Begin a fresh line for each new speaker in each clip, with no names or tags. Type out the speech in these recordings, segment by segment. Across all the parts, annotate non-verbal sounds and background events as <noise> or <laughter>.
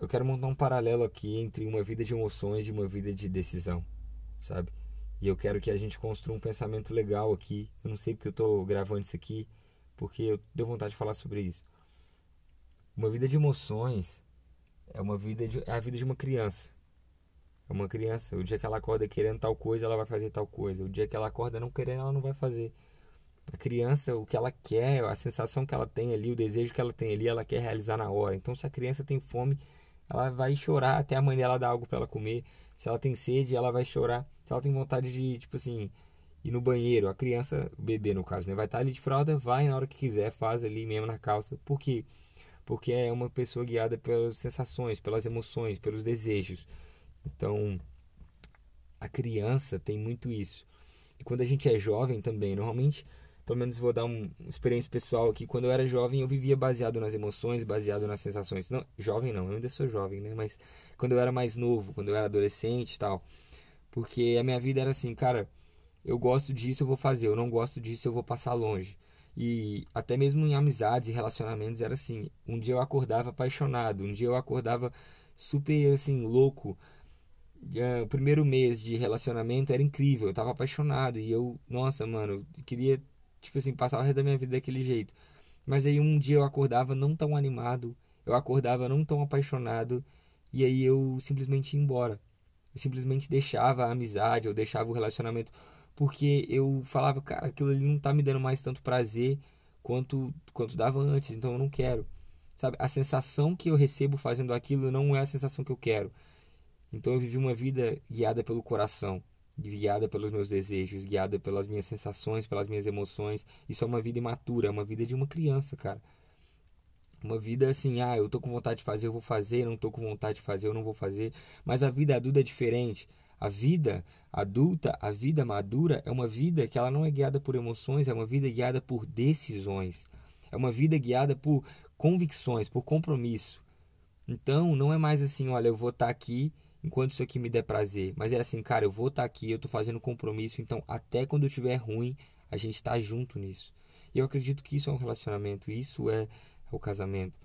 eu quero montar um paralelo aqui entre uma vida de emoções e uma vida de decisão, sabe? E eu quero que a gente construa um pensamento legal aqui. Eu não sei porque eu estou gravando isso aqui, porque eu deu vontade de falar sobre isso. Uma vida de emoções é uma vida de, é a vida de uma criança. É uma criança. O dia que ela acorda querendo tal coisa, ela vai fazer tal coisa. O dia que ela acorda não querendo, ela não vai fazer. A criança, o que ela quer, a sensação que ela tem ali, o desejo que ela tem ali, ela quer realizar na hora. Então, se a criança tem fome, ela vai chorar até a mãe dela dar algo para ela comer. Se ela tem sede, ela vai chorar. Se ela tem vontade de, tipo assim, ir no banheiro, a criança, o bebê no caso, né, vai estar ali de fralda, vai na hora que quiser, faz ali mesmo na calça. Por quê? Porque é uma pessoa guiada pelas sensações, pelas emoções, pelos desejos. Então, a criança tem muito isso. E quando a gente é jovem também, normalmente pelo menos vou dar uma experiência pessoal aqui. Quando eu era jovem, eu vivia baseado nas emoções, baseado nas sensações. Não, jovem não, eu ainda sou jovem, né? Mas quando eu era mais novo, quando eu era adolescente e tal. Porque a minha vida era assim, cara, eu gosto disso, eu vou fazer. Eu não gosto disso, eu vou passar longe. E até mesmo em amizades e relacionamentos era assim. Um dia eu acordava apaixonado, um dia eu acordava super assim, louco. o primeiro mês de relacionamento era incrível, eu tava apaixonado e eu, nossa, mano, queria tipo assim, passar o resto da minha vida daquele jeito. Mas aí um dia eu acordava não tão animado, eu acordava não tão apaixonado, e aí eu simplesmente ia embora. Eu simplesmente deixava a amizade, eu deixava o relacionamento, porque eu falava, cara, aquilo ali não tá me dando mais tanto prazer quanto, quanto dava antes, então eu não quero. Sabe, a sensação que eu recebo fazendo aquilo não é a sensação que eu quero. Então eu vivi uma vida guiada pelo coração guiada pelos meus desejos, guiada pelas minhas sensações, pelas minhas emoções. Isso é uma vida imatura, é uma vida de uma criança, cara. Uma vida assim, ah, eu tô com vontade de fazer, eu vou fazer, não tô com vontade de fazer, eu não vou fazer. Mas a vida adulta é diferente. A vida adulta, a vida madura, é uma vida que ela não é guiada por emoções, é uma vida guiada por decisões. É uma vida guiada por convicções, por compromisso. Então, não é mais assim, olha, eu vou estar tá aqui enquanto isso aqui me der prazer. Mas é assim, cara, eu vou estar tá aqui, eu tô fazendo compromisso, então até quando eu estiver ruim, a gente tá junto nisso. E eu acredito que isso é um relacionamento, isso é, o casamento.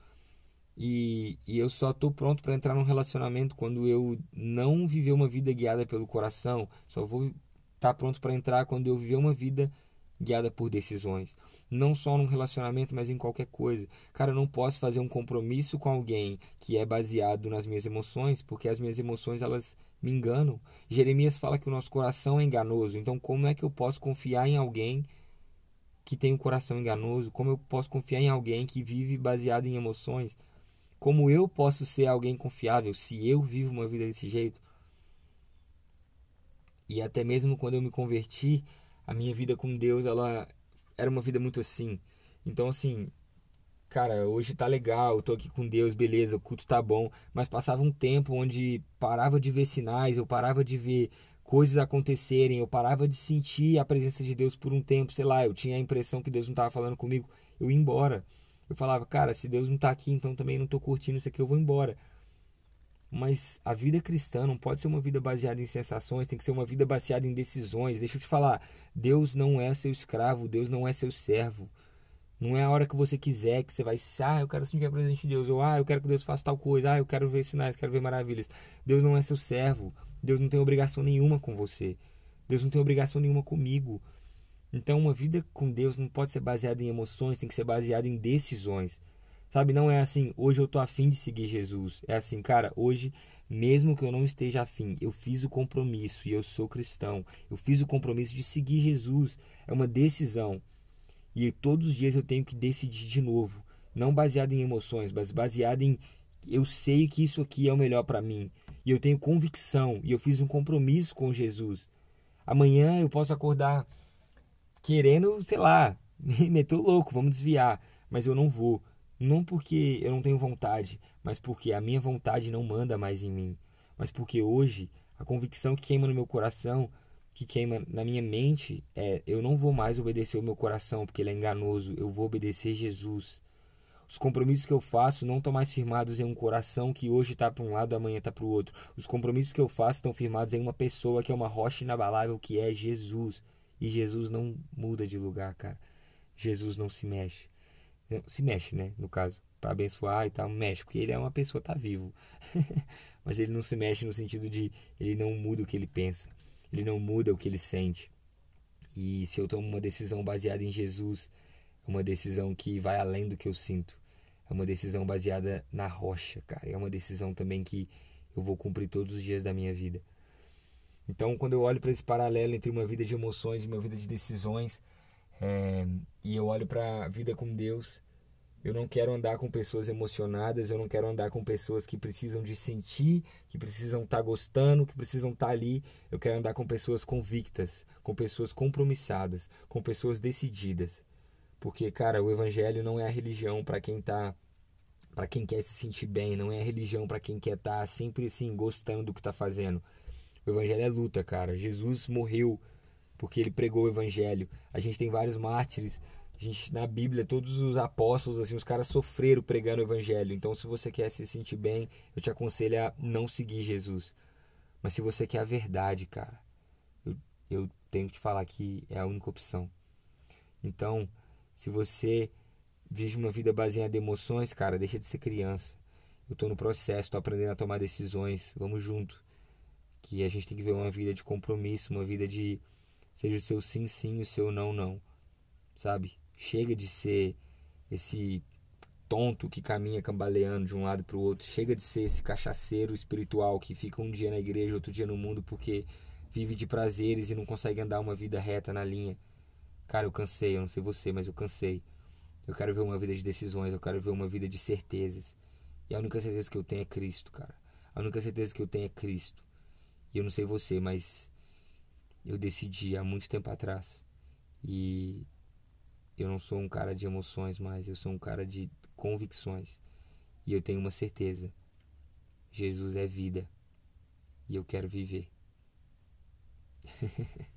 E, e eu só tô pronto para entrar num relacionamento quando eu não viver uma vida guiada pelo coração. Só vou estar tá pronto para entrar quando eu viver uma vida guiada por decisões. Não só num relacionamento, mas em qualquer coisa. Cara, eu não posso fazer um compromisso com alguém que é baseado nas minhas emoções, porque as minhas emoções elas me enganam. Jeremias fala que o nosso coração é enganoso. Então, como é que eu posso confiar em alguém que tem um coração enganoso? Como eu posso confiar em alguém que vive baseado em emoções? Como eu posso ser alguém confiável se eu vivo uma vida desse jeito? E até mesmo quando eu me converti, a minha vida com Deus, ela era uma vida muito assim. Então, assim, cara, hoje tá legal, tô aqui com Deus, beleza, o culto tá bom, mas passava um tempo onde parava de ver sinais, eu parava de ver coisas acontecerem, eu parava de sentir a presença de Deus por um tempo, sei lá, eu tinha a impressão que Deus não tava falando comigo, eu ia embora. Eu falava, cara, se Deus não tá aqui, então também não tô curtindo isso aqui, eu vou embora. Mas a vida cristã não pode ser uma vida baseada em sensações, tem que ser uma vida baseada em decisões. Deixa eu te falar, Deus não é seu escravo, Deus não é seu servo. Não é a hora que você quiser que você vai, ah, eu quero sentir a presença de Deus, ou ah, eu quero que Deus faça tal coisa, ah, eu quero ver sinais, quero ver maravilhas. Deus não é seu servo. Deus não tem obrigação nenhuma com você. Deus não tem obrigação nenhuma comigo. Então, uma vida com Deus não pode ser baseada em emoções, tem que ser baseada em decisões. Sabe, não é assim, hoje eu tô afim de seguir Jesus. É assim, cara, hoje, mesmo que eu não esteja afim, eu fiz o compromisso e eu sou cristão. Eu fiz o compromisso de seguir Jesus. É uma decisão. E todos os dias eu tenho que decidir de novo. Não baseado em emoções, mas baseado em eu sei que isso aqui é o melhor para mim. E eu tenho convicção. E eu fiz um compromisso com Jesus. Amanhã eu posso acordar querendo, sei lá, <laughs> me meter louco, vamos desviar. Mas eu não vou não porque eu não tenho vontade, mas porque a minha vontade não manda mais em mim. Mas porque hoje a convicção que queima no meu coração, que queima na minha mente, é: eu não vou mais obedecer o meu coração porque ele é enganoso, eu vou obedecer Jesus. Os compromissos que eu faço não estão mais firmados em um coração que hoje está para um lado, amanhã está para o outro. Os compromissos que eu faço estão firmados em uma pessoa que é uma rocha inabalável, que é Jesus. E Jesus não muda de lugar, cara. Jesus não se mexe se mexe, né? No caso. para abençoar e tal, mexe, porque ele é uma pessoa, tá vivo. <laughs> Mas ele não se mexe no sentido de ele não muda o que ele pensa, ele não muda o que ele sente. E se eu tomo uma decisão baseada em Jesus, é uma decisão que vai além do que eu sinto. É uma decisão baseada na rocha, cara. É uma decisão também que eu vou cumprir todos os dias da minha vida. Então, quando eu olho para esse paralelo entre uma vida de emoções e uma vida de decisões, é, e eu olho para a vida com Deus, eu não quero andar com pessoas emocionadas, eu não quero andar com pessoas que precisam de sentir, que precisam estar tá gostando, que precisam estar tá ali. Eu quero andar com pessoas convictas, com pessoas compromissadas, com pessoas decididas. Porque, cara, o evangelho não é a religião para quem tá para quem quer se sentir bem, não é a religião para quem quer estar tá sempre assim gostando do que está fazendo. O evangelho é luta, cara. Jesus morreu porque ele pregou o evangelho. A gente tem vários mártires a gente, na Bíblia, todos os apóstolos, assim, os caras sofreram pregando o evangelho. Então, se você quer se sentir bem, eu te aconselho a não seguir Jesus. Mas se você quer a verdade, cara, eu, eu tenho que te falar que é a única opção. Então, se você vive uma vida baseada em emoções, cara, deixa de ser criança. Eu tô no processo, tô aprendendo a tomar decisões. Vamos junto. Que a gente tem que ver uma vida de compromisso, uma vida de seja o seu sim sim, o seu não não. Sabe? Chega de ser esse tonto que caminha cambaleando de um lado para o outro. Chega de ser esse cachaceiro espiritual que fica um dia na igreja, outro dia no mundo porque vive de prazeres e não consegue andar uma vida reta na linha. Cara, eu cansei, eu não sei você, mas eu cansei. Eu quero ver uma vida de decisões, eu quero ver uma vida de certezas. E a única certeza que eu tenho é Cristo, cara. A única certeza que eu tenho é Cristo. E eu não sei você, mas eu decidi há muito tempo atrás. E eu não sou um cara de emoções mais, eu sou um cara de convicções. E eu tenho uma certeza: Jesus é vida. E eu quero viver. <laughs>